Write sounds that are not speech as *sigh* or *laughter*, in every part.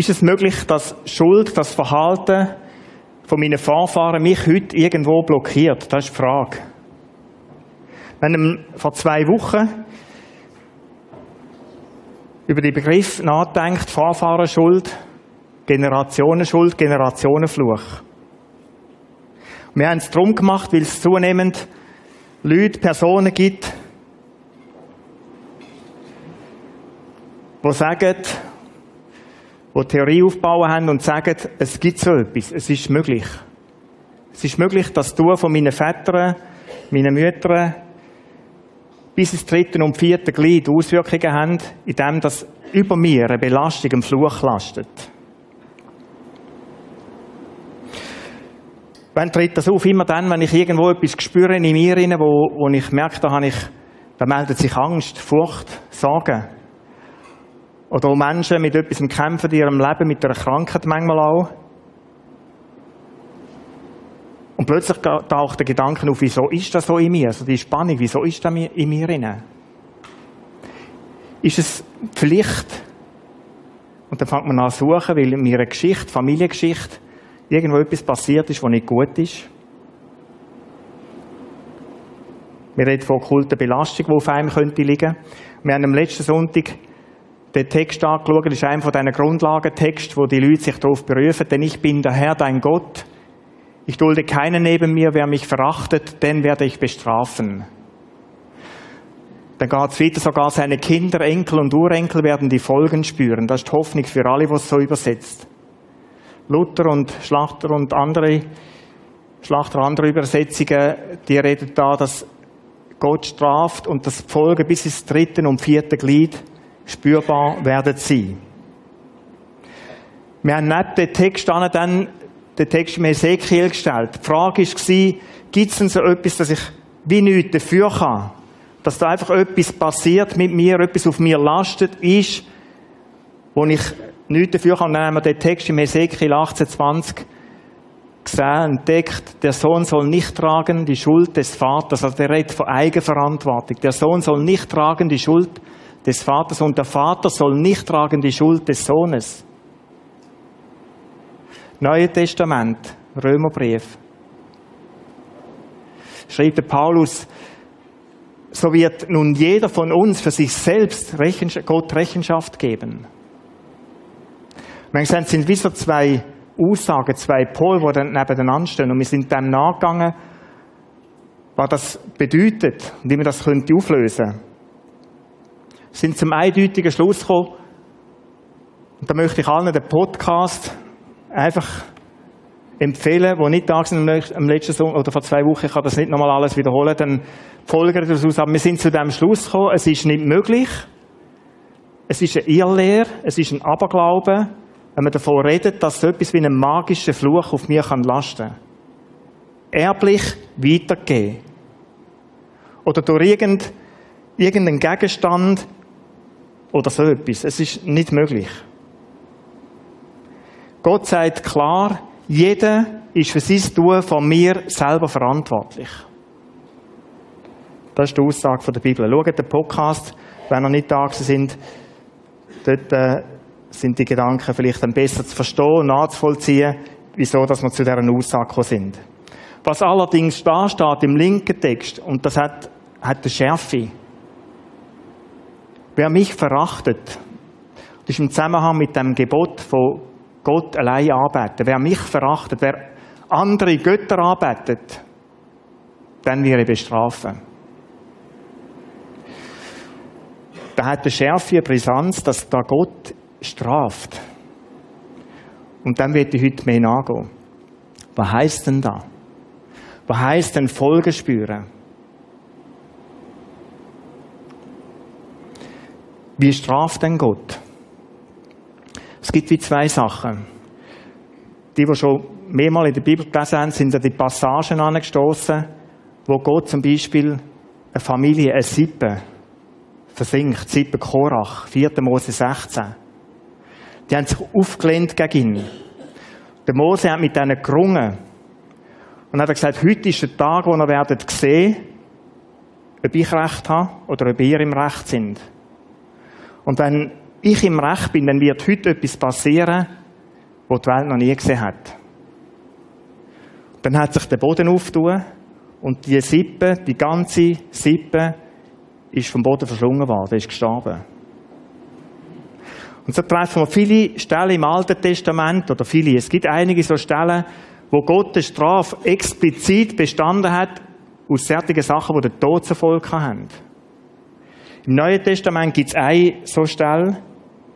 Ist es möglich, dass Schuld, das Verhalten von meinen Vorfahren mich heute irgendwo blockiert? Das ist die Frage. Wenn man vor zwei Wochen über den Begriff nachdenkt, Vorfahrenschuld, Generationenschuld, Generationenfluch. Wir haben es darum gemacht, weil es zunehmend Leute, Personen gibt, die sagen, die Theorie aufbauen haben und sagen, es gibt so etwas, es ist möglich. Es ist möglich, dass du von meinen Vätern, meinen Müttern bis ins dritte und vierte Glied Auswirkungen haben, indem das über mir eine Belastung, ein Fluch lastet. Wann tritt das auf? Immer dann, wenn ich irgendwo etwas spüre in mir, wo, wo ich merke, da, habe ich, da meldet sich Angst, Furcht, Sorgen. Oder wo Menschen mit etwas kämpfen in ihrem Leben, mit einer Krankheit manchmal auch. Und plötzlich taucht der Gedanke auf, wieso ist das so in mir? Also die Spannung, wieso ist das in mir drin? Ist es Pflicht? Und dann fängt man an zu suchen, weil in meiner Geschichte, Familiengeschichte, irgendwo etwas passiert ist, was nicht gut ist. Wir reden von okkulter Belastung, die auf einem könnte liegen. Wir haben am letzten Sonntag den Text angeschaut. Das ist einer von diesen Grundlagentexten, wo die Leute sich darauf berufen. Denn ich bin der Herr, dein Gott. Ich dulde keinen neben mir. Wer mich verachtet, den werde ich bestrafen. Dann geht es weiter, sogar seine Kinder, Enkel und Urenkel werden die Folgen spüren. Das ist die Hoffnung für alle, was so übersetzt. Luther und Schlachter und andere, Schlachter andere Übersetzungen, die reden da, dass Gott straft und das Folgen bis ins dritte und vierte Glied spürbar werden sein. Wir haben nicht den Text dann den Text im Ezekiel gestellt. Die Frage war, gibt es denn so etwas, dass ich wie nichts dafür kann? Dass da einfach etwas passiert mit mir, etwas auf mir lastet, ist, wo ich nichts dafür kann. Dann haben wir den Text im Ezekiel 1820 gesehen, entdeckt, der Sohn soll nicht tragen die Schuld des Vaters. Also der redet von Eigenverantwortung. Der Sohn soll nicht tragen die Schuld des Vaters und der Vater soll nicht tragen die Schuld des Sohnes. Neue Testament, Römerbrief. Schreibt der Paulus, so wird nun jeder von uns für sich selbst Gott Rechenschaft geben. Manchmal sind wie so zwei Aussagen, zwei Pole, die dann nebeneinander stehen. Und wir sind dem nachgegangen, was das bedeutet und wie man das könnte auflösen könnte sind zum eindeutigen Schluss gekommen. Und da möchte ich allen den Podcast einfach empfehlen, wo nicht da sind am letzten Sonntag oder vor zwei Wochen, ich kann das nicht nochmal alles wiederholen, dann folgen daraus. Aber wir sind zu dem Schluss gekommen, es ist nicht möglich. Es ist eine Irrlehre, es ist ein Aberglaube, wenn man davon redet, dass so etwas wie ein magischer Fluch auf mir kann lasten. Erblich weitergehen. Oder durch irgendeinen Gegenstand oder so etwas. Es ist nicht möglich. Gott sagt klar, jeder ist für sein Tun von mir selber verantwortlich. Das ist die Aussage der Bibel. Schaut den Podcast, wenn ihr nicht da sind. Dort äh, sind die Gedanken vielleicht dann besser zu verstehen und nachzuvollziehen, wieso dass wir zu dieser Aussage gekommen sind. Was allerdings da steht im linken Text, und das hat, hat eine Schärfe, Wer mich verachtet, das ist im Zusammenhang mit dem Gebot von Gott allein arbeiten. Wer mich verachtet, wer andere Götter arbeitet, dann wird er bestrafen. Da hat der Schärfe eine Brisanz, dass da Gott straft. Und dann wird ich heute mehr nachgehen. Was heißt denn da? Was heißt denn Folgen spüren? Wie straft denn Gott? Es gibt wie zwei Sachen. Die, die schon mehrmals in der Bibel gelesen haben, sind an die Passagen angestoßen, wo Gott zum Beispiel eine Familie, eine Sippe, versinkt. Sippe Korach, 4. Mose 16. Die haben sich aufgelehnt gegen ihn. Der Mose hat mit ihnen gerungen. Und hat gesagt, heute ist der Tag, wo ihr werdet sehen, ob ich Recht habe oder ob ihr im Recht sind. Und wenn ich im Recht bin, dann wird heute etwas passieren, was die Welt noch nie gesehen hat. Dann hat sich der Boden aufgetan und die Sippe, die ganze Sippe, ist vom Boden verschlungen worden, ist gestorben. Und so treffen wir viele Stellen im Alten Testament, oder viele, es gibt einige so Stellen, wo Gott die Strafe explizit bestanden hat, aus solchen Sachen, die den Tod zur haben. Im Neuen Testament gibt es eine so Stelle,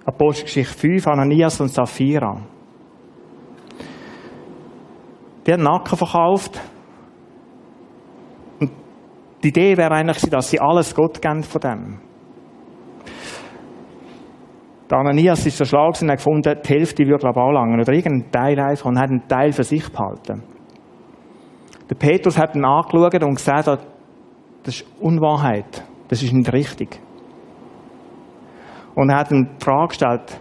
Apostelgeschichte 5, Ananias und Sapphira. Die haben Nacken verkauft. Und die Idee wäre eigentlich, dass sie alles Gott geben von dem. Der Ananias ist so schlau und hat gefunden, die Hälfte würde glaube ich auch langen. Oder irgendein Teil einfach und hat einen Teil für sich behalten. Der Petrus hat ihn angeschaut und gesagt, das ist Unwahrheit. Das ist nicht richtig. Und er hat die Frage gestellt,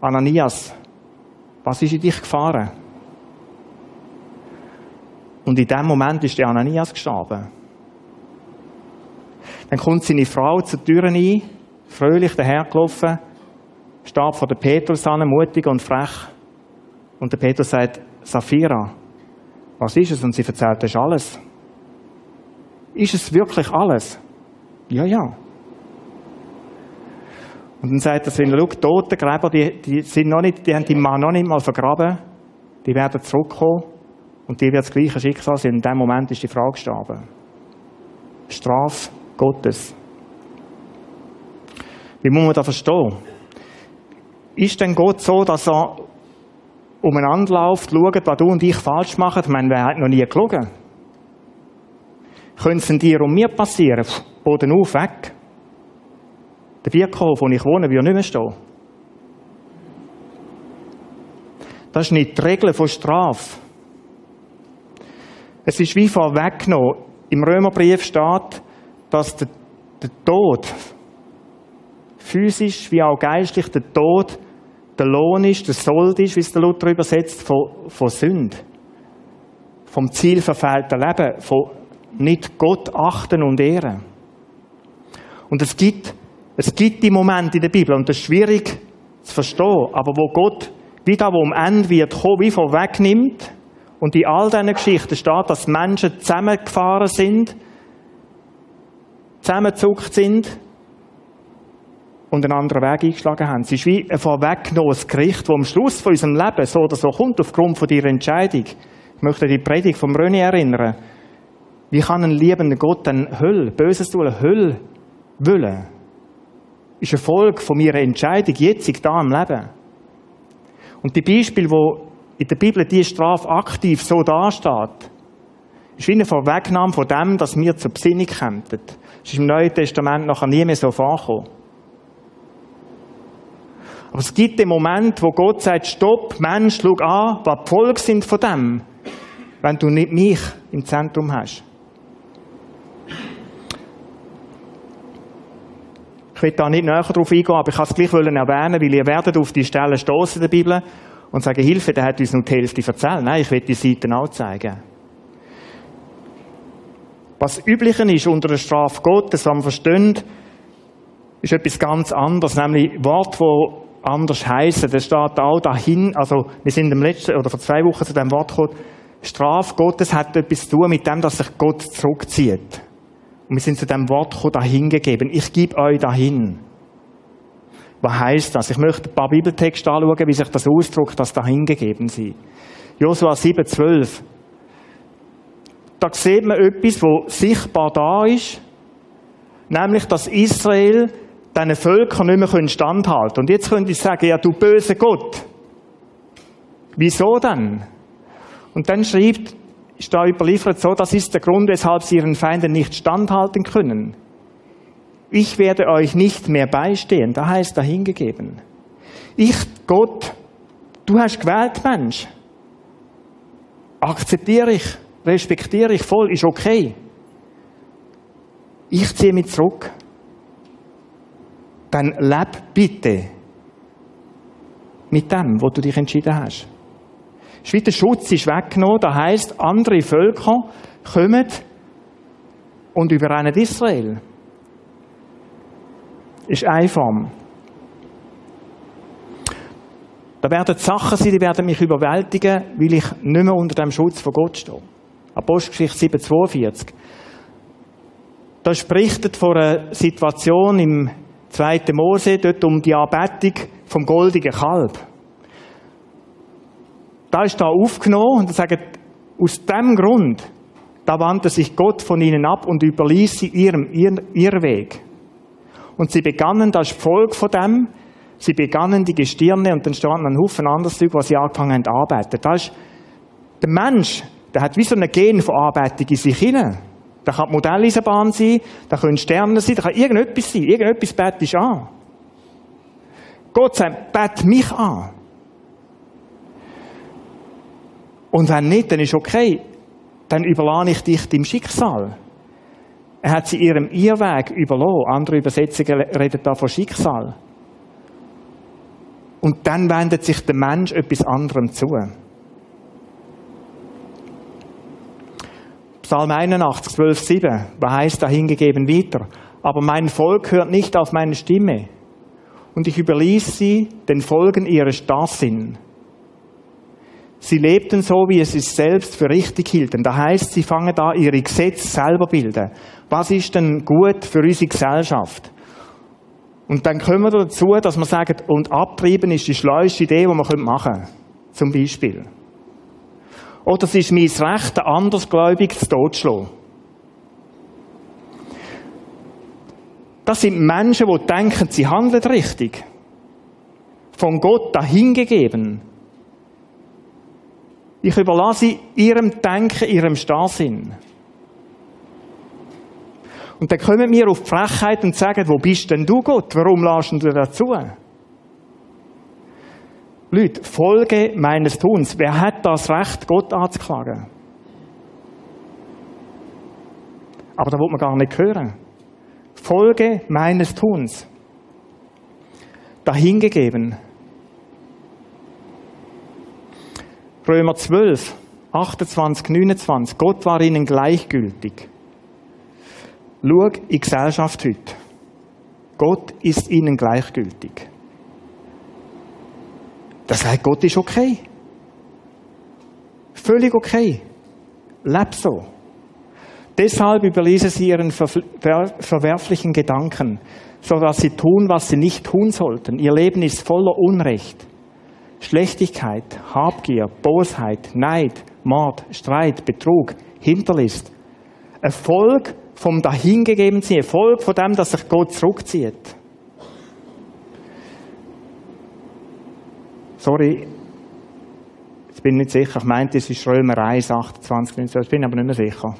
Ananias, was ist in dich gefahren? Und in dem Moment ist der Ananias gestorben. Dann kommt seine Frau zur Tür ein, fröhlich dahergelaufen, steht vor der Petrus an, mutig und frech. Und der Petrus sagt, Sapphira, was ist es? Und sie erzählt, das ist alles. Ist es wirklich alles? Ja, ja. Und dann sagt er so, schau, Totengräber, die, die, sind noch nicht, die haben die Mann noch nicht mal vergraben. Die werden zurückkommen. Und die wird das gleiche Schicksal sein. In dem Moment ist die Frau gestorben. Straf Gottes. Wie muss man das verstehen? Ist denn Gott so, dass er umeinander läuft, schaut, was du und ich falsch machen? Ich meine, wer hat noch nie gelogen? Könnte es dir und mir passieren? Boden auf, weg. Der Bierkauf, wo ich wohne, würde nicht mehr stehen. Das ist nicht die Regel von Strafe. Es ist wie vorweggenommen. Im Römerbrief steht, dass der, der Tod, physisch wie auch geistlich, der Tod der Lohn ist, der Sold ist, wie es der Luther übersetzt, von, von Sünde. Vom zielverfehlten Leben, von nicht Gott achten und ehren. Und es gibt es gibt die Momente in der Bibel, und das ist schwierig zu verstehen, aber wo Gott wieder wo am Ende wird kommen, wie vorwegnimmt, und in all diesen Geschichten steht, dass Menschen zusammengefahren sind, zusammengezuckt sind und einen anderen Weg eingeschlagen haben. Es ist wie ein vorweggenommenes Gericht, das am Schluss von unserem Leben so oder so kommt, aufgrund von ihrer Entscheidung. Ich möchte die Predigt vom René erinnern. Wie kann ein liebender Gott denn Hölle, Böses tun, Hölle wollen? Ist eine Folge von meiner Entscheidung, jetzt da im Leben. Und die Beispiele, wo in der Bibel die Strafe aktiv so dasteht, ist wie eine Vorwegnahme von dem, dass wir zur Besinnung kommen. Das ist im Neuen Testament nachher nie mehr so vorgekommen. Aber es gibt den Moment, wo Gott sagt, stopp, Mensch, schau an, was die Folgen sind von dem, wenn du nicht mich im Zentrum hast. Ich will da nicht näher darauf eingehen, aber ich kann es gleich erwähnen, weil ihr werdet auf die Stelle stoßen der Bibel und sagen, Hilfe, der hat uns nur die Hälfte erzählt. Nein, ich will die Seiten auch zeigen. Was üblichen ist unter der Strafe Gottes, was man versteht, ist etwas ganz anderes, nämlich Wort, wo anders heißen. Das steht auch dahin, also wir sind im letzten oder vor zwei Wochen zu dem Wort gekommen, Strafe Gottes hat etwas zu tun mit dem, dass sich Gott zurückzieht. Und wir sind zu dem Wort dahingegeben. Ich gebe euch dahin. Was heißt das? Ich möchte ein paar Bibeltexte anschauen, wie sich das ausdrückt, dass dahingegeben sie. Josua 7,12. Da sieht man etwas, wo sichtbar da ist, nämlich, dass Israel diesen Völkern nicht mehr standhalten Und jetzt könnte ich sagen, ja, du böse Gott. Wieso denn? Und dann schreibt ist da überliefert so, das ist der Grund, weshalb sie ihren Feinden nicht standhalten können. Ich werde euch nicht mehr beistehen, da heißt dahingegeben. Ich, Gott, du hast gewählt, Mensch. Akzeptiere ich, respektiere ich voll, ist okay. Ich ziehe mich zurück. Dann leb bitte mit dem, wo du dich entschieden hast. Schweizer Schutz ist weggenommen. Das heisst, andere Völker kommen und überrennen Israel. Ist eine Form. Da werden Sachen sein, die werden mich überwältigen, weil ich nicht mehr unter dem Schutz von Gott stehe. Apostelgeschichte 7,42. Da spricht von einer Situation im 2. Mose, dort um die Anbetung vom goldigen Kalb. Da ist da aufgenommen und sagt, aus dem Grund, da wandte sich Gott von ihnen ab und überließ sie ihrem, ihr, ihr Weg. Und sie begannen das Volk von dem, sie begannen die Gestirne und dann standen ein Haufen anderes Zeug, was sie angefangen haben zu arbeiten. Da ist der Mensch, der hat wie so eine Genverarbeitung in sich hinein. Da kann die Modelleisenbahn sein, da können Sterne sein, da kann irgendetwas sein, irgendetwas betest an. Gott sagt, bet mich an. Und wenn nicht, dann ist okay. Dann überlasse ich dich dem Schicksal. Er hat sie ihrem Irrweg überlassen. Andere Übersetzungen reden da von Schicksal. Und dann wendet sich der Mensch etwas anderem zu. Psalm 81, 12, 7, was heißt da hingegeben weiter? Aber mein Volk hört nicht auf meine Stimme. Und ich überließ sie den Folgen ihres Starrsinn. Sie lebten so, wie es sich selbst für richtig hielten. Da heißt, sie fangen da ihre Gesetze selber bilden. Was ist denn gut für unsere Gesellschaft? Und dann kommen wir dazu, dass man sagt, und abtreiben ist die schleuste Idee, die man machen können. Zum Beispiel. Oder es ist mein Recht, ein andersgläubig zu totschlagen. Das sind Menschen, die denken, sie handeln richtig. Von Gott dahingegeben. Ich überlasse ihrem Denken, ihrem Starrsinn. Und dann kommen wir auf die Frechheit und sagen, wo bist denn du Gott? Warum lässt du dazu? Leute, Folge meines Tuns. Wer hat das Recht, Gott anzuklagen? Aber da will man gar nicht hören. Folge meines Tuns. Dahingegeben. Römer 12, 28, 29. Gott war ihnen gleichgültig. Schau in die Gesellschaft heute. Gott ist ihnen gleichgültig. Das sagt Gott ist okay. Völlig okay. Leb so. Deshalb überlesen sie ihren verwerflichen Gedanken, so dass sie tun, was sie nicht tun sollten. Ihr Leben ist voller Unrecht. Schlechtigkeit, Habgier, Bosheit, Neid, Mord, Streit, Betrug, Hinterlist. Erfolg vom Dahingegebensein, Erfolg von dem, dass sich Gott zurückzieht. Sorry, ich bin nicht sicher. Ich meinte, es ist Römer 1, 28, 19. Ich bin aber nicht mehr sicher.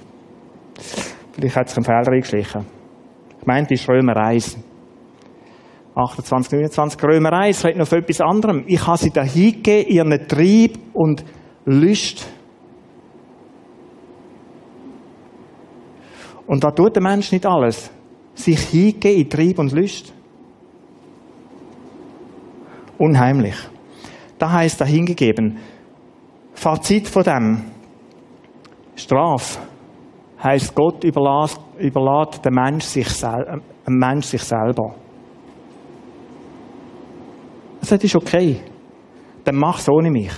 Vielleicht hat sich ein Fehler eingeschlichen. Ich meinte, es ist Römer 1. 28, 29. Römer 1 redet noch von etwas anderem. Ich habe sie da hingegeben, ihren Trieb und Lust. Und da tut der Mensch nicht alles. Sich hingeben in Trieb und Lust. Unheimlich. Da heißt da hingegeben. Fazit von dem. Straf heißt Gott überlässt, überlässt den Mensch sich, äh, Mensch sich selber. Er sagt, ist okay. Dann mach es ohne mich.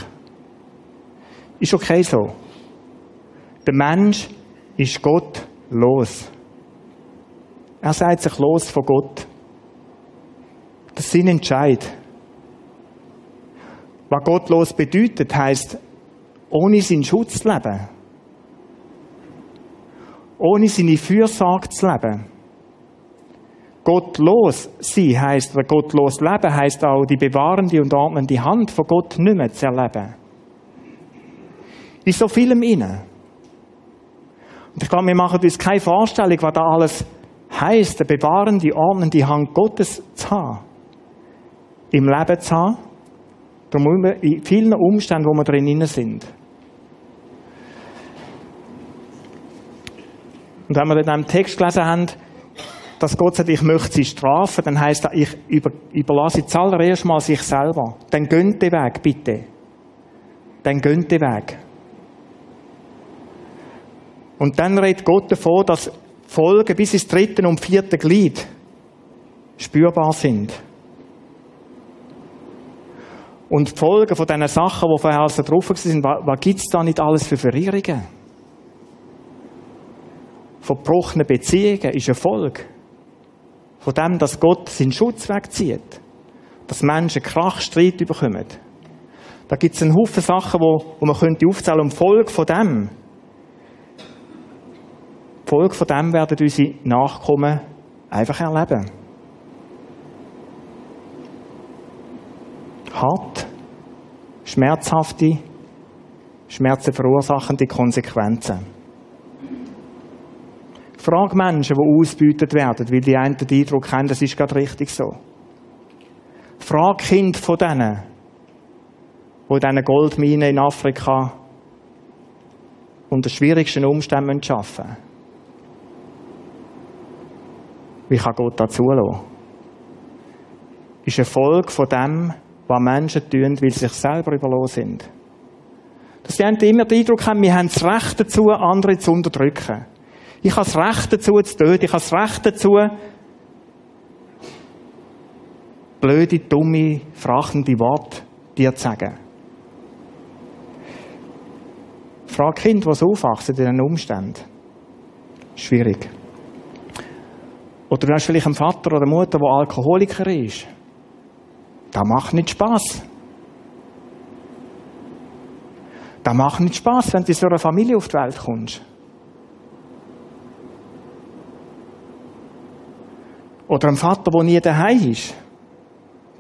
Ist okay so. Der Mensch ist Gott los. Er sagt sich los von Gott. Das ist sein Entscheid. Was gottlos bedeutet, heißt, ohne seinen Schutz zu leben. Ohne seine Fürsorge zu leben. Gottlos sein heisst, oder gottlos leben heisst auch, die bewahrende und ordnende Hand von Gott nicht mehr zu erleben. In so vielem innen. Und ich glaube, wir machen uns keine Vorstellung, was da alles heisst, eine bewahrende, ordnende Hand Gottes zu haben. Im Leben zu haben Darum in vielen Umständen, wo wir drin sind. Und wenn wir in einem Text gelesen haben, dass Gott sagt, ich möchte sie strafen, dann heißt das, ich über, überlasse zuallererst mal sich selber. Dann gönnt den Weg, bitte. Dann gönnt den Weg. Und dann redet Gott davon, dass Folgen bis ins dritte und vierte Glied spürbar sind. Und die Folgen von diesen Sachen, die vorher also drauf waren, was, gibt es da nicht alles für Verirrungen? Von gebrochenen Beziehungen ist eine Folge. Von dem, dass Gott seinen Schutz wegzieht. Dass Menschen Krach, Streit bekommen. Da gibt es einen Haufen Sachen, wo, wo man könnte aufzählen und Folge von dem. Folge von dem werden unsere Nachkommen einfach erleben. Hart, schmerzhafte, Schmerzen verursachende Konsequenzen. Frag Menschen, die ausgebeutet werden, weil die einen den Eindruck haben, das ist gerade richtig so. Frag Kind von denen, die in diesen Goldminen in Afrika unter schwierigsten Umständen arbeiten müssen. Wie kann Gott da zulassen? Ist eine Folge von dem, was Menschen tun, weil sie sich selber überlassen sind. Dass die einen immer den Eindruck haben, wir haben das Recht dazu, andere zu unterdrücken. Ich habe das Recht dazu, zu töten. Ich habe das Recht dazu, blöde, dumme, frachende Worte dir zu sagen. Frag Kind, was aufwachsen in diesen Umständen. Schwierig. Oder du hast vielleicht einen Vater oder eine Mutter, der Alkoholiker ist. Das macht nicht Spaß. Das macht nicht Spaß, wenn du in so einer Familie auf die Welt kommst. Oder ein Vater, der nie daheim ist.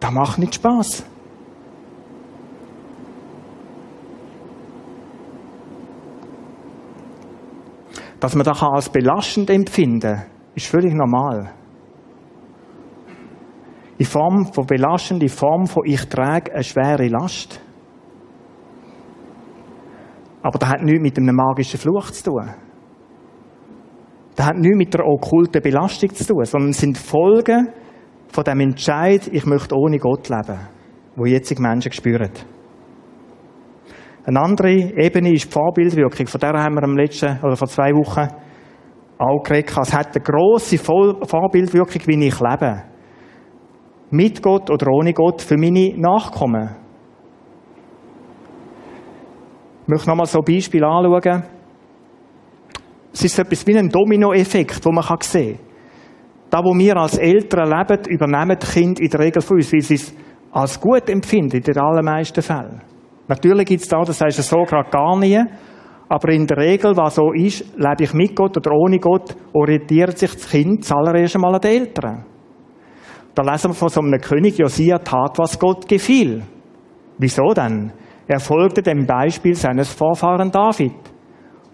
Das macht nicht Spaß. Dass man das als belastend empfinden kann, ist völlig normal. In Form von belastend, in Form von ich trage eine schwere Last. Aber das hat nichts mit einem magischen Fluch zu tun. Das hat nichts mit der okkulten Belastung zu tun, sondern sind Folgen von dem Entscheid, ich möchte ohne Gott leben, wo jetzt Menschen spüren. Eine andere Ebene ist die Vorbildwirkung. Von der haben wir am letzten, oder vor zwei Wochen auch geredet. Es hat eine grosse Vorbildwirkung, wie ich lebe. Mit Gott oder ohne Gott für meine Nachkommen. Ich möchte nochmal so ein Beispiel anschauen. Es ist etwas wie ein Dominoeffekt, den man sehen kann. Da, wo wir als Eltern leben, übernehmen die Kinder in der Regel von uns, weil sie es als gut empfinden, in den allermeisten Fällen. Natürlich gibt es da, das heißt so gerade gar nie, aber in der Regel, was so ist, lebe ich mit Gott oder ohne Gott, orientiert sich das Kind zuallererst einmal an den Eltern. Da lesen wir von so einem König, Josia tat, was Gott gefiel. Wieso denn? Er folgte dem Beispiel seines Vorfahren David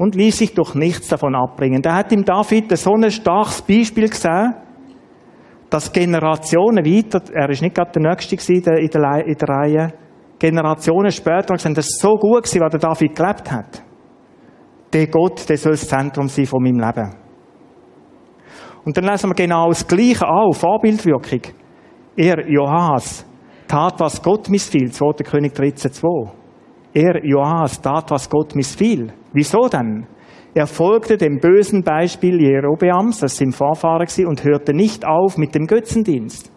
und ließ sich durch nichts davon abbringen. Da hat ihm David so ein starkes Beispiel gesehen, dass Generationen weiter, er ist nicht gerade der Nächste in der, in der, in der Reihe, Generationen später gesagt, das ist so gut gewesen, was der David gelebt hat. Der Gott, der soll das Zentrum sein von meinem Leben. Und dann lesen wir genau das Gleiche auch, Vorbildwirkung. Er, Johannes, tat, was Gott missfiel, 2. König 13,2. Er, Johannes, tat, was Gott missfiel. Wieso denn? Er folgte dem bösen Beispiel Jerobeams, das sein Vorfahren war, und hörte nicht auf mit dem Götzendienst.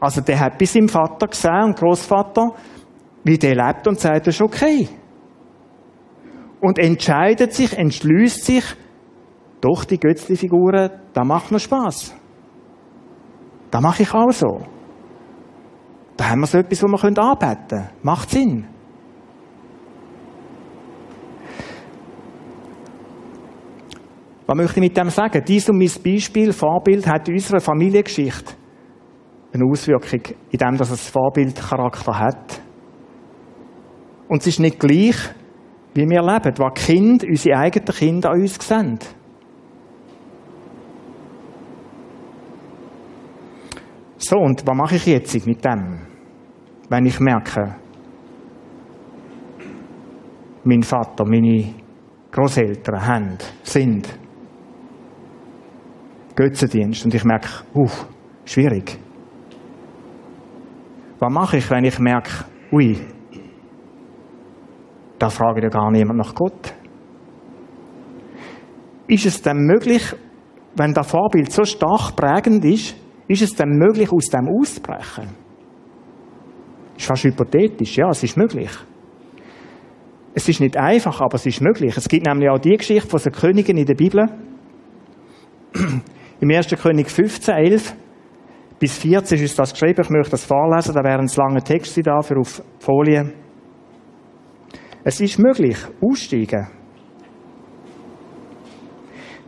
Also der hat bis im Vater gesehen und Großvater, wie der lebt und sagt, das ist okay. Und entscheidet sich, entschließt sich, doch die Götzli-Figuren, da macht noch Spaß. Da mache ich auch so. Da haben wir so etwas, wo wir anbeten können. Macht Sinn. Was möchte ich mit dem sagen? Dies und mein Beispiel, Vorbild, hat in unserer Familiengeschichte eine Auswirkung, in dem, dass es Vorbildcharakter hat. Und es ist nicht gleich, wie wir leben, was Kind, unsere eigenen Kinder an uns sehen. So, und was mache ich jetzt mit dem? Wenn ich merke, mein Vater, meine Großeltern haben, sind Götzendienst und ich merke, uh, schwierig. Was mache ich, wenn ich merke, ui, da frage ich ja gar niemand nach Gott. Ist es denn möglich, wenn das Vorbild so stark prägend ist, ist es denn möglich, aus dem auszubrechen? Ist fast hypothetisch, ja, es ist möglich. Es ist nicht einfach, aber es ist möglich. Es gibt nämlich auch die Geschichte von den Königen in der Bibel. Im 1. König 15, 11 bis 14 ist das geschrieben. Ich möchte das vorlesen, da wären es lange Texte da für auf Folie. Es ist möglich, aussteigen.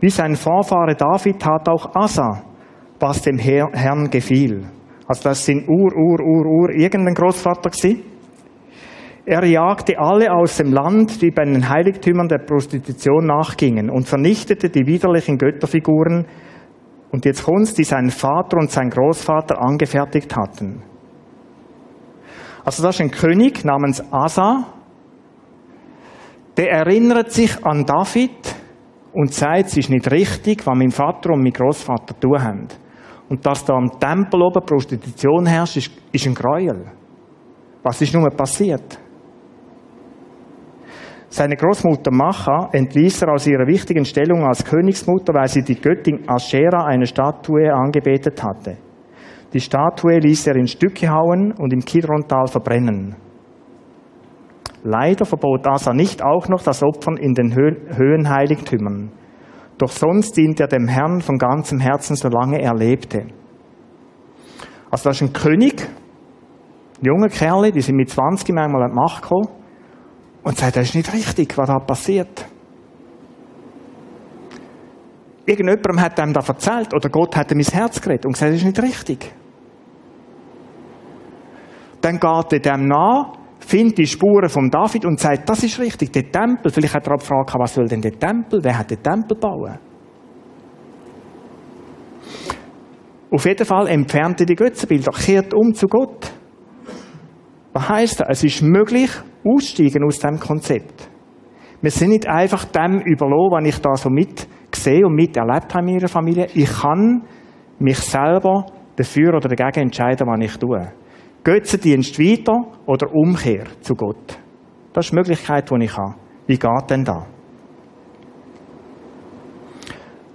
Wie sein Vorfahre David tat auch Asa, was dem Herrn gefiel. Also das sind Ur, Ur, Ur, Ur, irgendein Großvater gewesen. Er jagte alle aus dem Land, die bei den Heiligtümern der Prostitution nachgingen und vernichtete die widerlichen Götterfiguren. Und jetzt kommt's, die sein Vater und sein Großvater angefertigt hatten. Also das ist ein König namens Asa, der erinnert sich an David und sagt, es ist nicht richtig, was mein Vater und mein Großvater tun haben. Und dass da am Tempel oben Prostitution herrscht, ist, ist ein Gräuel. Was ist nun passiert? Seine Großmutter Macha entließ er aus ihrer wichtigen Stellung als Königsmutter, weil sie die Göttin Aschera eine Statue angebetet hatte. Die Statue ließ er in Stücke hauen und im Kidrontal verbrennen. Leider verbot Asa nicht auch noch das Opfern in den Höhenheiligtümern. Doch sonst diente er dem Herrn von ganzem Herzen, solange er lebte. Also das ist ein König, junge Kerle, die sind mit 20 manchmal an die Macht gekommen und sagt, das ist nicht richtig, was da passiert. Irgendjemandem hat ihm da erzählt oder Gott hat ihm ins Herz geredet und gesagt, das ist nicht richtig. Dann geht er dem nach findet die Spuren von David und sagt, das ist richtig, der Tempel. Vielleicht hat er auch gefragt, was soll denn der Tempel? Wer hat den Tempel bauen? Auf jeden Fall entfernt er die Götzenbilder, kehrt um zu Gott. Was heisst das? Es ist möglich, aussteigen aus diesem Konzept. Wir sind nicht einfach dem überlassen, was ich da so mit gesehen und miterlebt habe in meiner Familie. Ich kann mich selber dafür oder dagegen entscheiden, was ich tue. Götzendienst weiter oder Umkehr zu Gott. Das ist die Möglichkeit, die ich habe. Wie geht denn da?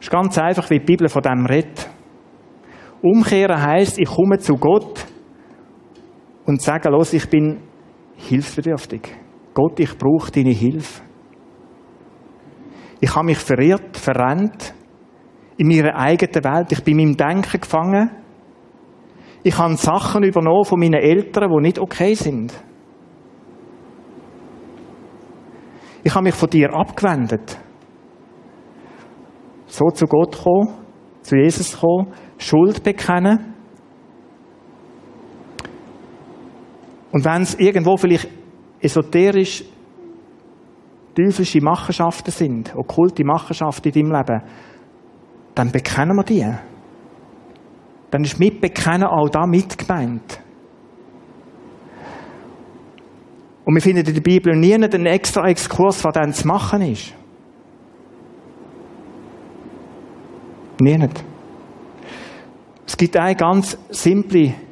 Es ist ganz einfach, wie die Bibel von dem redet. Umkehren heisst, ich komme zu Gott und sage, los, ich bin hilfsbedürftig. Gott, ich brauche deine Hilfe. Ich habe mich verirrt, verrennt in meiner eigenen Welt. Ich bin in meinem Denken gefangen. Ich habe Sachen übernommen von meinen Eltern, die nicht okay sind. Ich habe mich von dir abgewendet. So zu Gott kommen, zu Jesus kommen, Schuld bekennen. Und wenn es irgendwo vielleicht esoterisch teuflische Machenschaften sind, okkulte Machenschaften in deinem Leben, dann bekennen wir die dann ist mit Bekennen auch da mitgemeint. Und wir finden in der Bibel nie einen extra Exkurs, was dann zu machen ist. Nie nicht. Es gibt eine ganz simple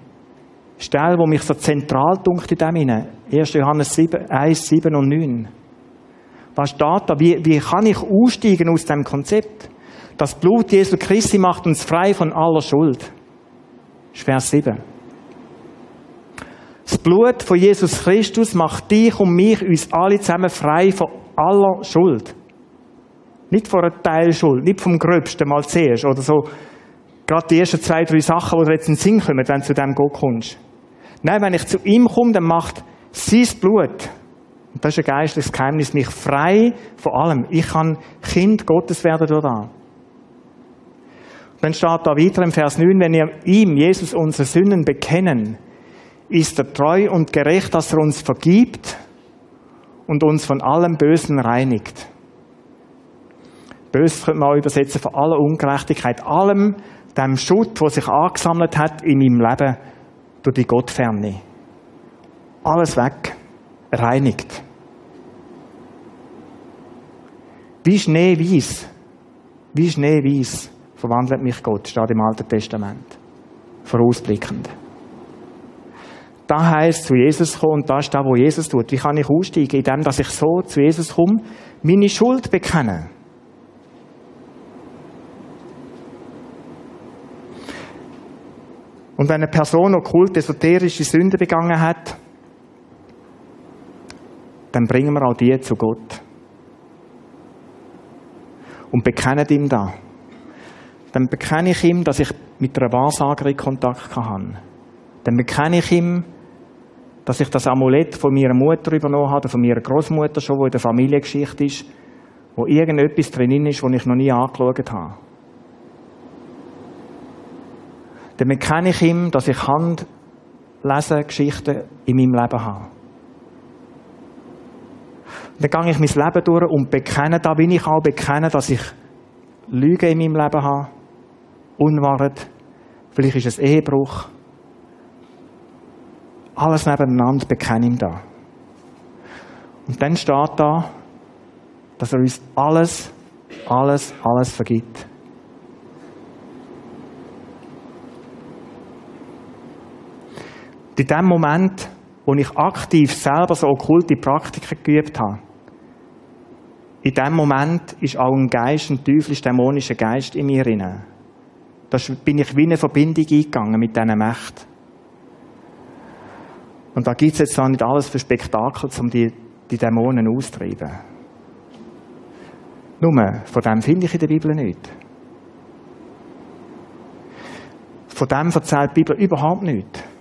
Stelle, die mich so zentral dunkt in dem hinein. 1. Johannes 7, 1, 7 und 9. Was steht da? Wie, wie kann ich aussteigen aus dem Konzept? Das Blut Jesu Christi macht uns frei von aller Schuld. Vers 7. Das Blut von Jesus Christus macht dich und mich, uns alle zusammen frei von aller Schuld. Nicht von einer Teilschuld, nicht vom Gröbsten mal zuerst oder so. Gerade die ersten zwei, drei Sachen, die jetzt in den Sinn kommen, wenn du zu dem Gott kommst. Nein, wenn ich zu ihm komme, dann macht sein Blut, und das ist ein geistliches Geheimnis, mich frei von allem. Ich kann Kind Gottes werden durch das. Dann steht da weiter im Vers 9, wenn wir ihm, Jesus, unsere Sünden bekennen, ist er treu und gerecht, dass er uns vergibt und uns von allem Bösen reinigt. Böses könnte man auch übersetzen von aller Ungerechtigkeit, allem dem Schutt, der sich angesammelt hat in meinem Leben durch die Gottferne. Alles weg, reinigt. Wie Schnee weiß. Wie Schnee weiß verwandelt mich Gott, steht im Alten Testament. Vorausblickend. Da heißt zu Jesus kommen und das ist da, wo Jesus tut. Wie kann ich aussteigen? Indem, dass ich so zu Jesus komme, meine Schuld bekenne. Und wenn eine Person okkult esoterische Sünde begangen hat, dann bringen wir auch die zu Gott. Und bekennen ihm da. Dann bekenne ich ihm, dass ich mit einer Wahrsagerin Kontakt habe. Dann bekenne ich ihm, dass ich das Amulett von meiner Mutter übernommen habe, von meiner Großmutter schon, wo in der Familiengeschichte ist, wo irgendetwas drin ist, was ich noch nie angeschaut habe. Dann bekenne ich ihm, dass ich Handlesen, Geschichten in meinem Leben habe. Dann gehe ich mein Leben durch und bekenne, da bin ich auch bekenne, dass ich Lügen in meinem Leben habe, Unwahrheit, vielleicht ist es Ehebruch. Alles nebeneinander bekenne ihm da. Und dann steht da, dass er uns alles, alles, alles vergibt. In dem Moment, wo ich aktiv selber so okkulte Praktiken geübt habe, in dem Moment ist auch ein Geist, ein teuflisch dämonischer Geist in mir drin. Da bin ich wie eine Verbindung eingegangen mit diesen Mächten. Und da gibt es jetzt auch nicht alles für Spektakel, um die, die Dämonen auszutreiben. Nur, von dem finde ich in der Bibel nicht. Von dem erzählt die Bibel überhaupt nichts.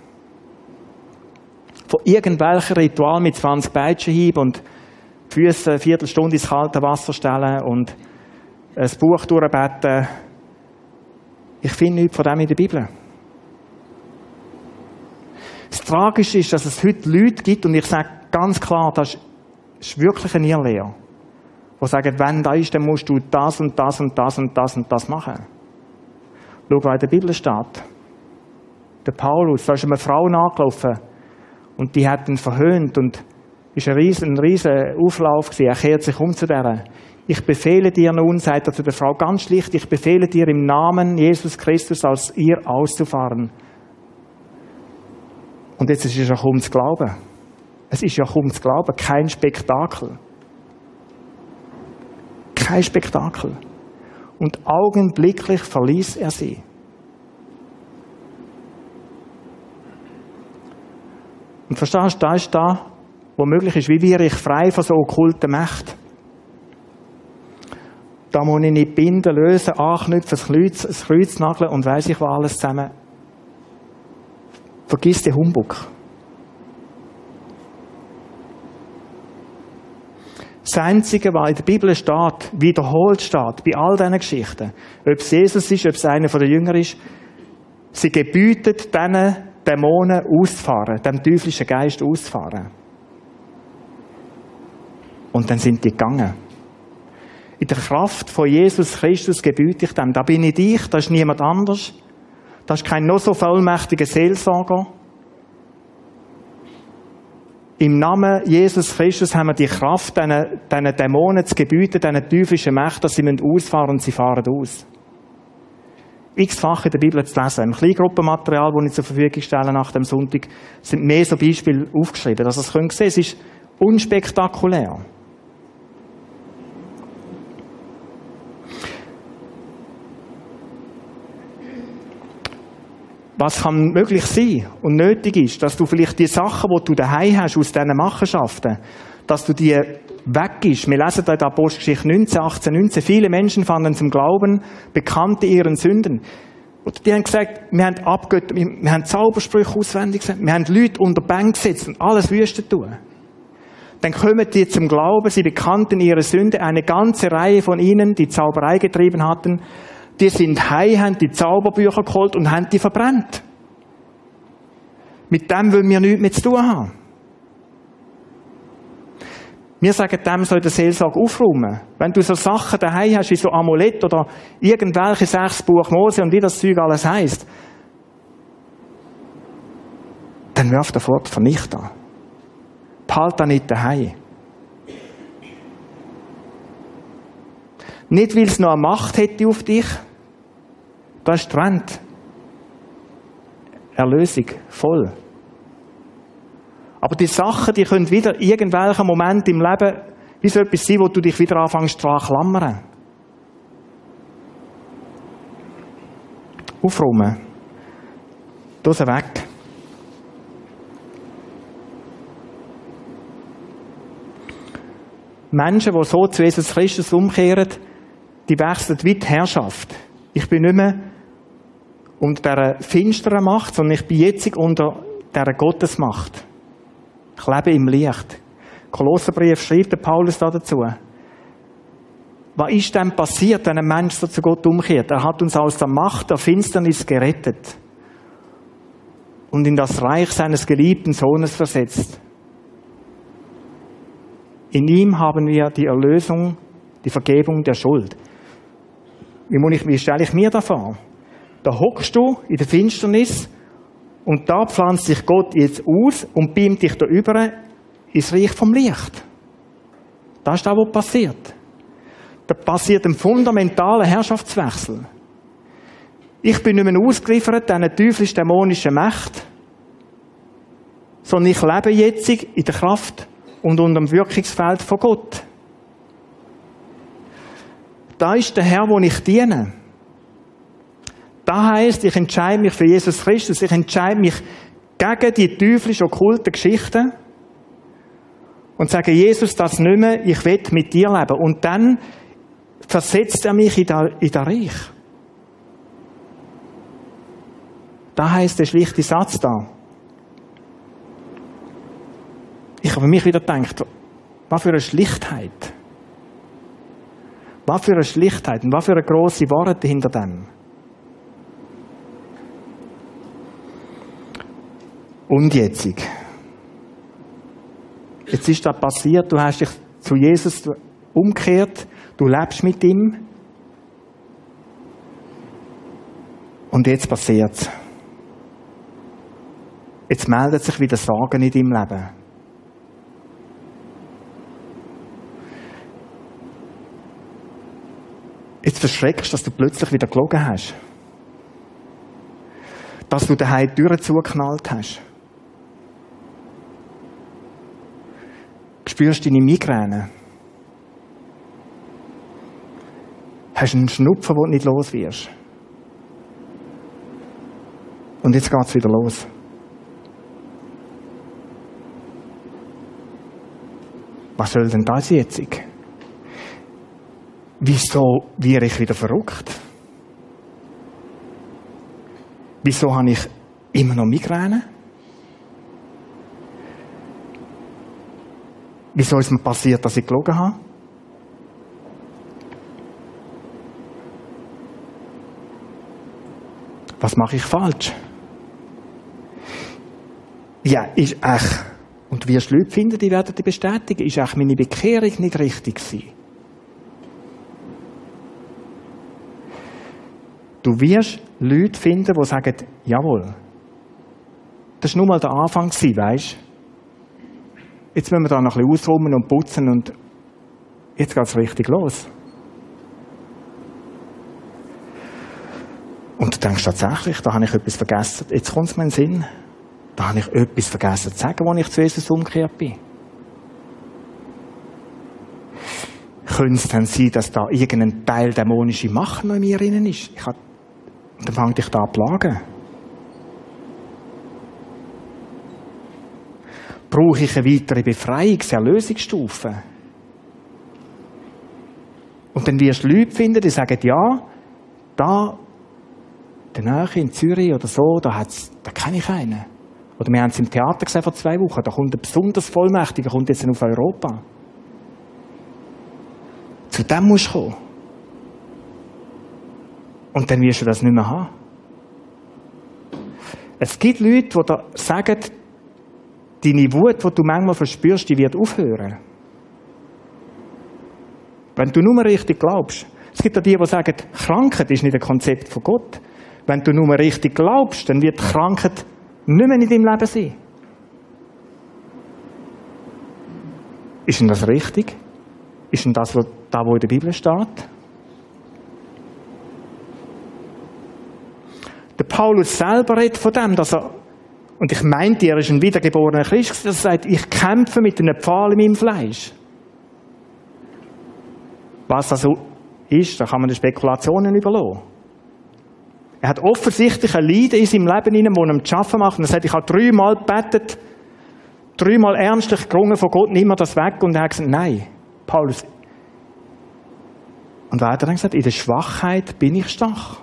Von irgendwelchen Ritual mit 20 Peitschenhieb und die Füße eine Viertelstunde ins kalte Wasser stellen und ein Buch durchbeten. Ich finde nichts von dem in der Bibel. Das Tragische ist, dass es heute Leute gibt, und ich sage ganz klar, das ist wirklich eine Irrlehre, die sagen, wenn da ist, dann musst du das und das und das und das und das machen. Schau, was in der Bibel steht. Der Paulus, da ist eine Frau nachgelaufen und die hat ihn verhöhnt und ist ein riesen, ein riesen Auflauf gewesen. Er kehrt sich um zu der. Ich befehle dir nun, sagt er zu der Frau ganz schlicht, ich befehle dir im Namen Jesus Christus aus ihr auszufahren. Und jetzt ist es ja kaum zu glauben. Es ist ja kaum zu glauben, kein Spektakel. Kein Spektakel. Und augenblicklich verließ er sie. Und verstehst du, da ist da, wo möglich ist, wie wäre ich frei von so okkulten Mächten. Da muss ich nicht binden, lösen, anknüpfen, das Kreuz, das nageln und weiss ich was alles zusammen. Vergiss den Humbug. Das Einzige, was in der Bibel steht, wiederholt steht, bei all diesen Geschichten, ob es Jesus ist, ob es einer von den Jüngern ist, sie gebietet diesen Dämonen auszufahren, dem teuflischen Geist auszufahren. Und dann sind die gegangen. In der Kraft von Jesus Christus gebüte ich dem. Da bin ich dich, da ist niemand anders. Da ist kein noch so vollmächtiger Seelsorger. Im Namen Jesus Christus haben wir die Kraft, diesen, diesen Dämonen zu gebieten, diesen teuflischen Mächten, dass sie ausfahren und sie fahren aus. X-fach in der Bibel zu lesen. Im Kleingruppenmaterial, das ich zur Verfügung stelle nach dem Sonntag, sind mehr so Beispiele aufgeschrieben. Dass ihr es sehen es ist unspektakulär. was kann möglich sein und nötig ist, dass du vielleicht die Sachen, die du daheim hast, aus diesen Machenschaften, dass du die weggibst. Wir lesen da in der Apostelgeschichte 19, 18, 19. Viele Menschen fanden zum Glauben, bekannte ihren Sünden. Und die haben gesagt, wir haben abgöt, wir haben Zaubersprüche auswendig gesagt, wir haben Leute unter Bank gesetzt und alles Wüste tun. Dann kommen die zum Glauben, sie bekannten ihre Sünde, eine ganze Reihe von ihnen, die Zauberei getrieben hatten, die sind heim, haben die Zauberbücher geholt und haben die verbrannt. Mit dem wollen wir nichts mehr zu tun haben. Wir sagen dem, soll der Seelsorge aufräumen. Wenn du so Sachen daheim hast, wie so Amulett oder irgendwelche sechs Buch Mose und wie das Zeug alles heisst, dann wirf da fort, vernicht da. Behalt da nicht daheim. Nicht, weil es noch eine Macht hätte auf dich. Das ist Trend. Erlösung, voll. Aber die Sachen, die können wieder irgendwelchen Moment im Leben wie so etwas sein, wo du dich wieder anfängst dran klammern. Aufräumen. Sie weg. Menschen, die so zu Jesus Christus umkehren, die wechseln wie die Herrschaft. Ich bin nicht mehr unter dieser finsteren Macht, sondern ich bin jetzt unter dieser Gottesmacht. Ich lebe im Licht. Kolosserbrief schreibt der Paulus da dazu. Was ist denn passiert, wenn ein Mensch so zu Gott umkehrt? Er hat uns aus der Macht der Finsternis gerettet und in das Reich seines geliebten Sohnes versetzt. In ihm haben wir die Erlösung, die Vergebung der Schuld. Wie, muss ich, wie stelle ich mir das vor? Da hockst du in der Finsternis und da pflanzt sich Gott jetzt aus und beamt dich da über ins Reich vom Licht. Das ist das, was passiert. Da passiert ein fundamentalen Herrschaftswechsel. Ich bin nicht mehr ausgeliefert eine teuflisch-dämonischen Macht, sondern ich lebe jetzt in der Kraft und unter dem Wirkungsfeld von Gott. Da ist der Herr, wo ich diene. Da heißt, ich entscheide mich für Jesus Christus. Ich entscheide mich gegen die teuflisch okkulten Geschichten und sage, Jesus, das nicht mehr, ich will mit dir leben. Und dann versetzt er mich in das in der Reich. Da heißt der schlichte Satz da. Ich habe mich wieder gedacht, was für eine Schlichtheit. Was für eine Schlichtheit und was für eine grosse Wahrheit hinter dem. Und jetzt. Jetzt ist das passiert, du hast dich zu Jesus umgekehrt, du lebst mit ihm. Und jetzt passiert's. Jetzt meldet sich wieder Sorgen in deinem Leben. Jetzt verschreckst du, dass du plötzlich wieder gelogen hast. Dass du daheim die Türen zugeknallt hast. Spürst deine Migräne. Hast einen Schnupfen, wo du nicht los wirst. Und jetzt geht's wieder los. Was soll denn das jetzt? Wieso werde ich wieder verrückt? Wieso habe ich immer noch Migräne? Wieso ist mir passiert, dass ich gelogen habe? Was mache ich falsch? Ja, ist echt, und wie Leute finden, die werden die bestätigen, ist echt meine Bekehrung nicht richtig gewesen? Du wirst Leute finden, die sagen, jawohl, das war nur mal der Anfang, weißt Jetzt müssen wir da noch ein bisschen ausräumen und putzen und jetzt geht es richtig los. Und du denkst tatsächlich, da habe ich etwas vergessen. Jetzt kommt es mir in den Sinn. Da habe ich etwas vergessen zu sagen, als ich zu Jesus umgekehrt bin. Könnte es denn sein, dass da irgendein Teil dämonische Macht noch in mir drin ist? Ich habe dann fängt dich da an plagen. Brauche ich eine weitere Befreiungs-, Erlösungsstufe? Und dann wirst du Leute finden, die sagen, ja, da, der Nähe in Zürich oder so, da, hat's, da kenne ich einen. Oder wir haben es im Theater gesehen vor zwei Wochen, da kommt ein besonders Vollmächtiger, kommt jetzt auf Europa. Zu dem musst du kommen. Und dann wirst du das nicht mehr haben. Es gibt Leute, die da sagen, deine Wut, die du manchmal verspürst, die wird aufhören. Wenn du nur richtig glaubst. Es gibt auch die, die sagen, Krankheit ist nicht ein Konzept von Gott. Wenn du nur richtig glaubst, dann wird Krankheit nicht mehr in deinem Leben sein. Ist denn das richtig? Ist denn das, was da, in der Bibel steht? Der Paulus selber redet von dem, dass er, und ich meinte, er ist ein wiedergeborener Christ, dass er sagt, ich kämpfe mit einem Pfahl in meinem Fleisch. Was also ist, da kann man den Spekulationen überlassen. Er hat offensichtlich ein Leiden in seinem Leben, das ihm zu arbeiten macht. Und er sagt, ich habe dreimal gebetet, dreimal ernstlich gerungen von Gott, nimm mir das weg. Und er hat gesagt, nein, Paulus. Und weiter dann gesagt, in der Schwachheit bin ich stark.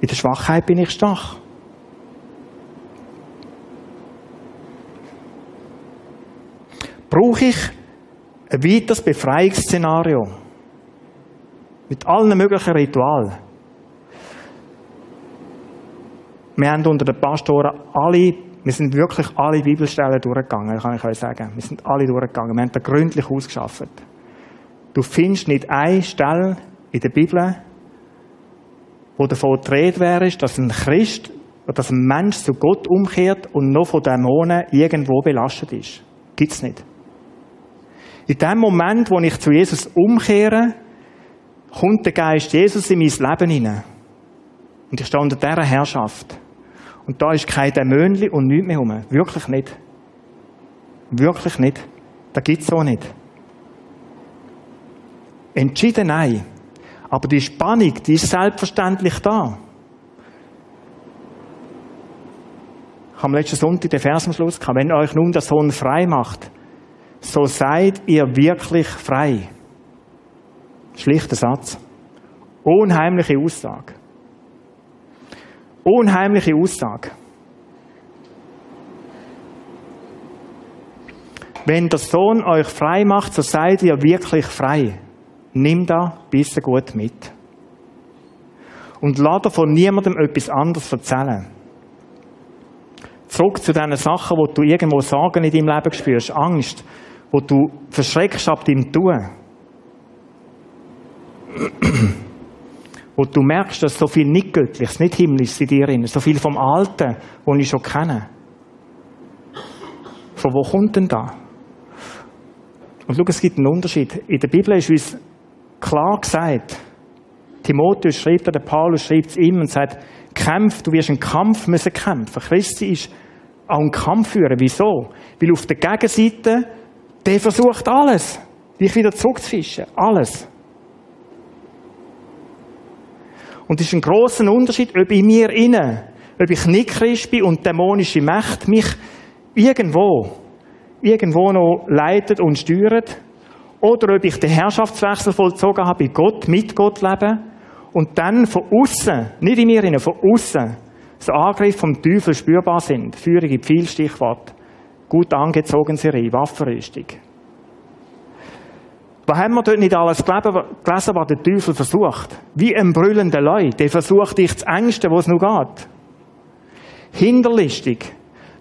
In der Schwachheit bin ich stark. Brauche ich ein weiteres Befreiungsszenario? Mit allen möglichen Ritualen. Wir haben unter den Pastoren alle, wir sind wirklich alle Bibelstellen durchgegangen, kann ich euch sagen. Wir sind alle durchgegangen. Wir haben da gründlich ausgeschafft. Du findest nicht eine Stelle in der Bibel, wo davon Rede wäre, dass ein Christ oder dass ein Mensch zu Gott umkehrt und noch von Dämonen irgendwo belastet ist. Gibt's nicht. In dem Moment, wo ich zu Jesus umkehre, kommt der Geist Jesus in mein Leben hinein. Und ich stehe unter dieser Herrschaft. Und da ist kein Dämonli und nichts mehr herum. Wirklich nicht. Wirklich nicht. Das gibt es so nicht. Entschieden nein. Aber die Spannung, die ist selbstverständlich da. Ich habe letzten Sonntag den Vers am Schluss gehabt. Wenn euch nun der Sohn frei macht, so seid ihr wirklich frei. Schlichter Satz. Unheimliche Aussage. Unheimliche Aussage. Wenn der Sohn euch frei macht, so seid ihr wirklich frei. Nimm da bisschen gut mit. Und lass von niemandem etwas anderes erzählen. Zurück zu diesen Sachen, wo du irgendwo Sorgen in deinem Leben spürst, Angst, wo du verschreckst ab deinem Tun. wo du merkst, dass so viel nicht göttliches, nicht himmlisches in dir drin so viel vom Alten, das ich schon kenne. Von wo kommt denn da? Und schau, es gibt einen Unterschied. In der Bibel ist uns klar gesagt, Timotheus schreibt, oder Paulus schreibt es ihm und sagt, kämpf, du wirst einen Kampf müssen kämpfen. Christi ist auch einen Kampf führen. Wieso? Weil auf der Gegenseite, der versucht alles, dich wieder zurückzufischen. Alles. Und es ist ein großer Unterschied, ob in mir innen, ob ich nicht Christ bin und dämonische Macht mich irgendwo, irgendwo noch leitet und steuert, oder ob ich den Herrschaftswechsel vollzogen habe bei Gott, mit Gott leben und dann von außen, nicht in mir innen, von außen, so Angriff vom Teufel spürbar sind. Führung in viel Stichwort. Gut angezogen Serie, Waffenrüstung. Was haben wir dort nicht alles gelesen, was der Teufel versucht? Wie ein brüllender Leute. Der versucht dich zu ängsten, wo es noch geht. Hinterlistig.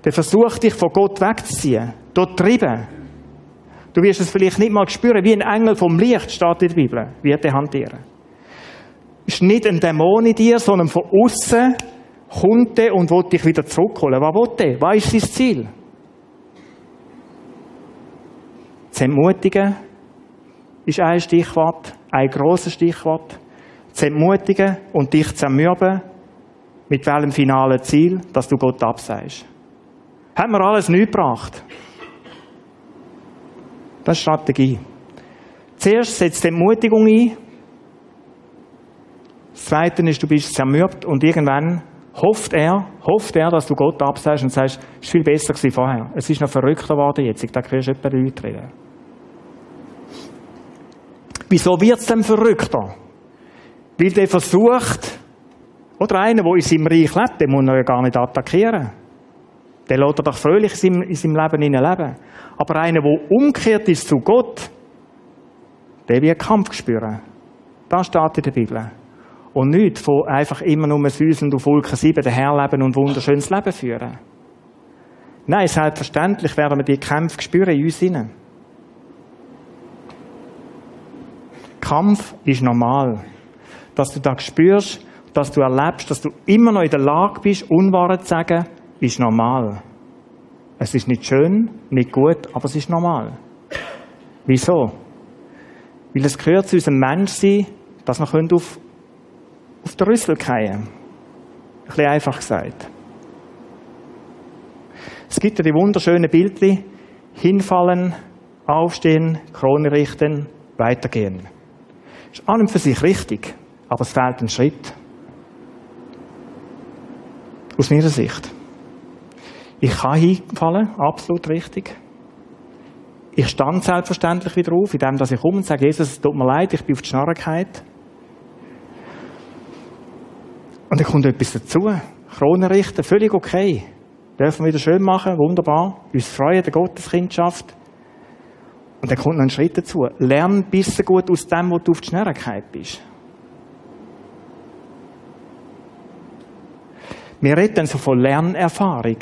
Der versucht dich von Gott wegzuziehen. Dort treiben. Du wirst es vielleicht nicht mal spüren, wie ein Engel vom Licht steht in der Bibel, wird er hantieren. Ist nicht ein Dämon in dir, sondern von außen kommt er und will dich wieder zurückholen. Was will er? Was ist sein Ziel? Zu entmutigen ist ein Stichwort, ein grosses Stichwort. Zu entmutigen und dich zu ermürben, mit welchem finalen Ziel, dass du Gott absagst. Haben wir alles nicht gebracht? Das ist Strategie. Zuerst setzt die Entmutigung ein. Das Zweite ist, du bist zermürbt und irgendwann hofft er, hofft er, dass du Gott absagst und sagst, es war viel besser gewesen vorher. Es ist noch verrückter geworden jetzt. Ich denke, du Leute reden. Wieso wird es denn verrückter? Weil der versucht, oder einer, der in seinem Reich lebt, den muss er ja gar nicht attackieren. Der lässt er doch fröhlich in seinem, in seinem Leben leben. Aber einer, der umkehrt ist zu Gott, der wird Kampf spüren. Das steht in der Bibel. Und nicht von einfach immer nur süßend auf Wolken 7 daherleben und wunderschönes Leben führen. Nein, selbstverständlich werden wir die Kämpfe spüren in uns hinein. Kampf ist normal. Dass du das spürst, dass du erlebst, dass du immer noch in der Lage bist, Unwahrheit zu sagen, ist normal. Es ist nicht schön, nicht gut, aber es ist normal. Wieso? Weil es gehört zu unserem Menschsein, dass wir auf, auf den Rüssel fallen Ein bisschen einfach gesagt. Es gibt ja die wunderschönen Bildchen, hinfallen, aufstehen, Krone richten, weitergehen. Ist an und für sich richtig, aber es fehlt ein Schritt. Aus meiner Sicht. Ich kann hinfallen, absolut richtig. Ich stand selbstverständlich wieder auf, indem dass ich komme und sage, Jesus, es tut mir leid, ich bin auf die Schnarrigkeit. Und dann kommt etwas dazu. Krone richten, völlig okay. Dürfen wir wieder schön machen, wunderbar. Uns freuen der Gotteskindschaft. Und dann kommt noch ein Schritt dazu. Lern bisschen gut aus dem, wo du auf die Schnelligkeit bist. Wir reden so von Lernerfahrung.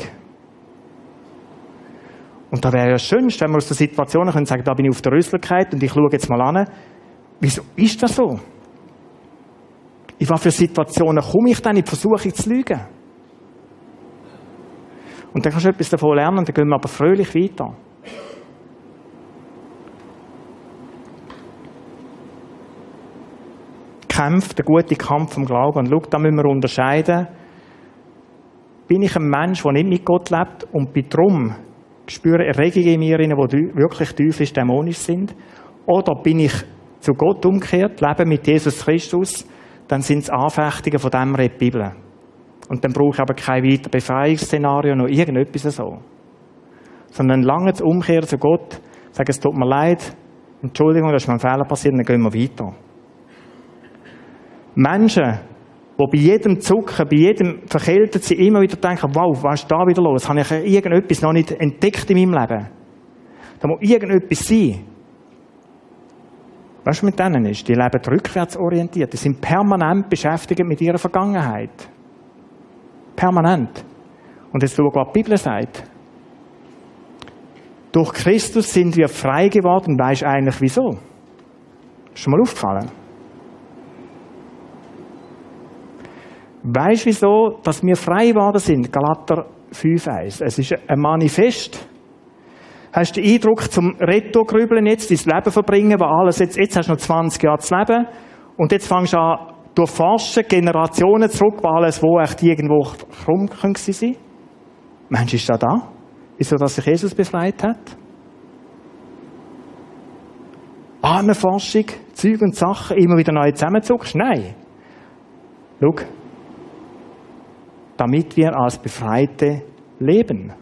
Und da wäre ja schön, wenn wir aus der Situation können sagen, da bin ich auf der Rüsselkeit und ich schaue jetzt mal an. Wieso ist das so? In was für Situationen komme ich dann? Ich versuche zu lügen. Und dann kannst du etwas davon lernen und dann gehen wir aber fröhlich weiter. Kämpft der gute Kampf vom Glauben. Und schau, da müssen wir unterscheiden. Bin ich ein Mensch, der nicht mit Gott lebt und bin drum spüre Erregungen in mir, die wirklich teuflisch dämonisch sind? Oder bin ich zu Gott umgekehrt, lebe mit Jesus Christus, dann sind es Anfechtungen von dem redet Bibel. Und dann brauche ich aber kein weiteres Befreiungsszenario, noch irgendetwas so. Sondern lange zu umkehren zu Gott, sagen, es tut mir leid, Entschuldigung, da ist mir ein Fehler passiert, dann gehen wir weiter. Menschen, die bei jedem Zucken, bei jedem Verkältet sie immer wieder denken, wow, was ist da wieder los? Habe ich irgendetwas noch nicht entdeckt in meinem Leben? Da muss irgendetwas sein. Was mit denen ist? Die leben rückwärtsorientiert. Die sind permanent beschäftigt mit ihrer Vergangenheit. Permanent. Und jetzt schau, was die Bibel sagt. Durch Christus sind wir frei geworden. Weißt du eigentlich wieso? Ist schon mal aufgefallen? Weißt du wieso, dass wir frei geworden sind? Galater 5,1. Es ist ein Manifest. Hast du den Eindruck, zum Retto-Grübeln jetzt, dein Leben verbringen, wo alles jetzt, jetzt hast du noch 20 Jahre zu leben, und jetzt fängst du an, durch Forschen, Generationen zurück, wo alles, wo echt irgendwo krumm sein Mensch, ist da da? Wieso, dass sich Jesus befreit hat? Ahnenforschung, Zeug und Sachen, immer wieder neu zusammenzuckst? Nein. Schau, damit wir als Befreite leben.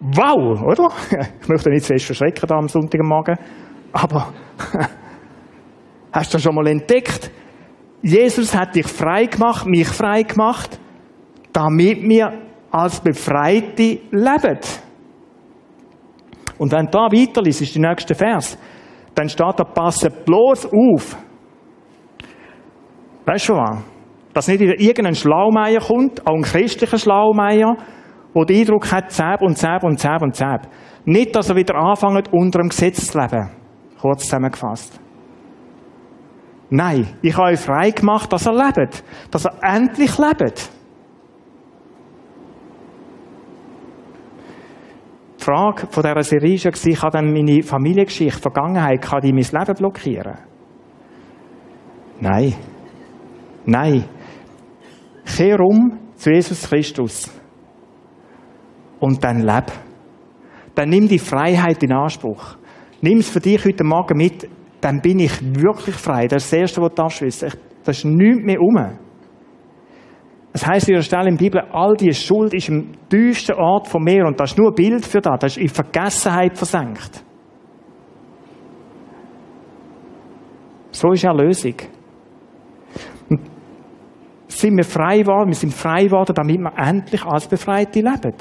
Wow, oder? Ich möchte nicht zuerst verschrecken da am Sonntagmorgen, aber *laughs* hast du das schon mal entdeckt? Jesus hat dich frei gemacht, mich frei gemacht, damit wir als Befreite leben. Und wenn du da weiterliest, ist der nächste Vers, dann steht da, passe bloß auf. Weißt du was? Dass nicht wieder irgendein Schlaumeier kommt, auch ein christlicher Schlaumeier, der den Eindruck hat, Zäb und Zäb und Zäb und Zäb. Nicht, dass er wieder anfängt, unter dem Gesetz zu leben. Kurz zusammengefasst. Nein, ich habe euch frei gemacht, dass er lebt. Dass er endlich lebt. Die Frage von dieser Serie war, kann dann meine Familiengeschichte, Vergangenheit, kann die mein Leben blockieren? Nein. Nein. Kehr um zu Jesus Christus. Und dann leb. Dann nimm die Freiheit in Anspruch. Nimm es für dich heute Morgen mit. Dann bin ich wirklich frei. Das ist das Erste, was du darfst wissen. Das ist nichts mehr um. Es heisst in der Stelle in der Bibel, all die Schuld ist im tiefsten Ort von mir und das ist nur ein Bild für das. Das ist in Vergessenheit versenkt. So ist Erlösung sind wir frei geworden, wir sind frei geworden, damit wir endlich als Befreite leben.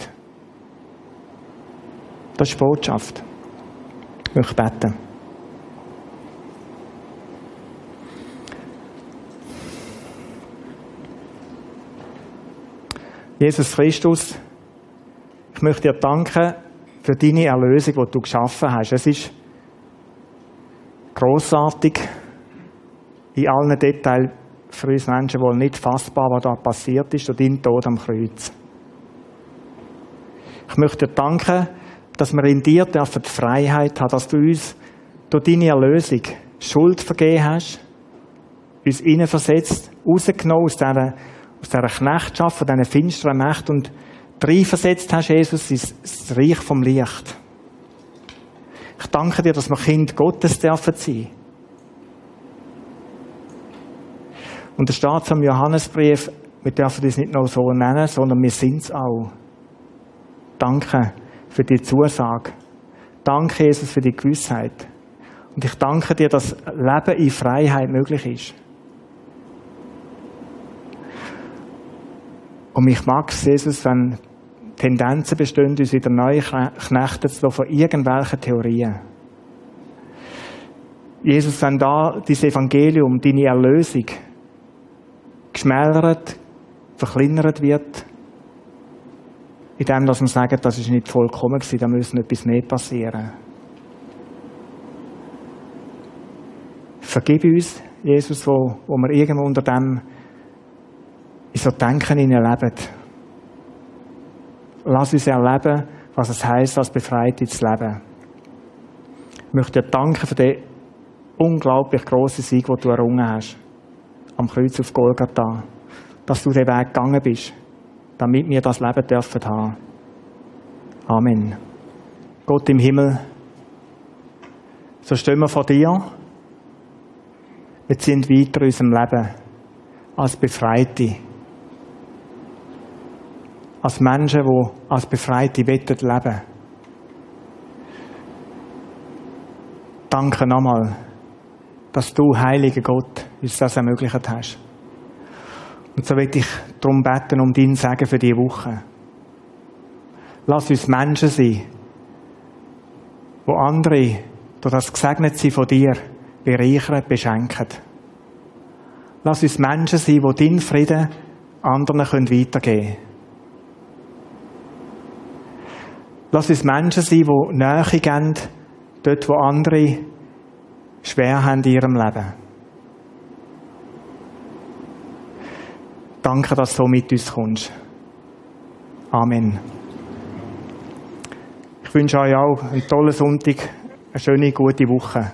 Das ist die Botschaft. Ich möchte beten. Jesus Christus, ich möchte dir danken für deine Erlösung, die du geschaffen hast. Es ist großartig in allen Details für uns Menschen wohl nicht fassbar, was da passiert ist, durch dein Tod am Kreuz. Ich möchte dir danken, dass wir in dir dürfen die Freiheit haben, dass du uns durch deine Erlösung Schuld vergeben hast, uns versetzt, rausgenommen aus dieser, aus dieser Knechtschaft, von diesen finsteren Mächten und versetzt hast, Jesus, ins Reich vom Licht. Ich danke dir, dass wir Kind Gottes dürfen sein. Und es steht zum Johannesbrief, wir dürfen das nicht nur so nennen, sondern wir sind es auch. Danke für die Zusage. Danke, Jesus, für die Gewissheit. Und ich danke dir, dass Leben in Freiheit möglich ist. Und mich mag es, Jesus, wenn Tendenzen bestehen, uns wieder neu knechten zu lassen von irgendwelchen Theorien. Jesus, wenn da dieses Evangelium, deine Erlösung, geschmälert, verkleinert wird, in dem, dass wir sagen, das ist nicht vollkommen gewesen, da müssen etwas mehr passieren. Vergib uns, Jesus, wo, wo wir irgendwo unter dem in so Denken leben. Lass uns erleben, was es heisst, als Befreite zu leben. Ich möchte dir danken für den unglaublich grossen Sieg, den du errungen hast. Am Kreuz auf Golgatha. Dass du den Weg gegangen bist, damit wir das Leben dürfen haben. Amen. Gott im Himmel, so stehen wir vor dir. Wir sind weiter in unserem Leben als Befreite. Als Menschen, die als Befreite leben wollen. Danke nochmal dass du, heiliger Gott, uns das ermöglicht hast. Und so will ich darum beten, um dein Segen für diese Woche. Lass uns Menschen sein, wo andere durch das Gesegnetsein von dir bereichern, beschenken. Lass uns Menschen sein, die deinen Frieden anderen weitergeben können. Lass uns Menschen sein, die Nähe geben, dort, wo andere schwer haben in ihrem Leben. Danke, dass du mit uns kommst. Amen. Ich wünsche euch auch einen tollen Sonntag, eine schöne, gute Woche.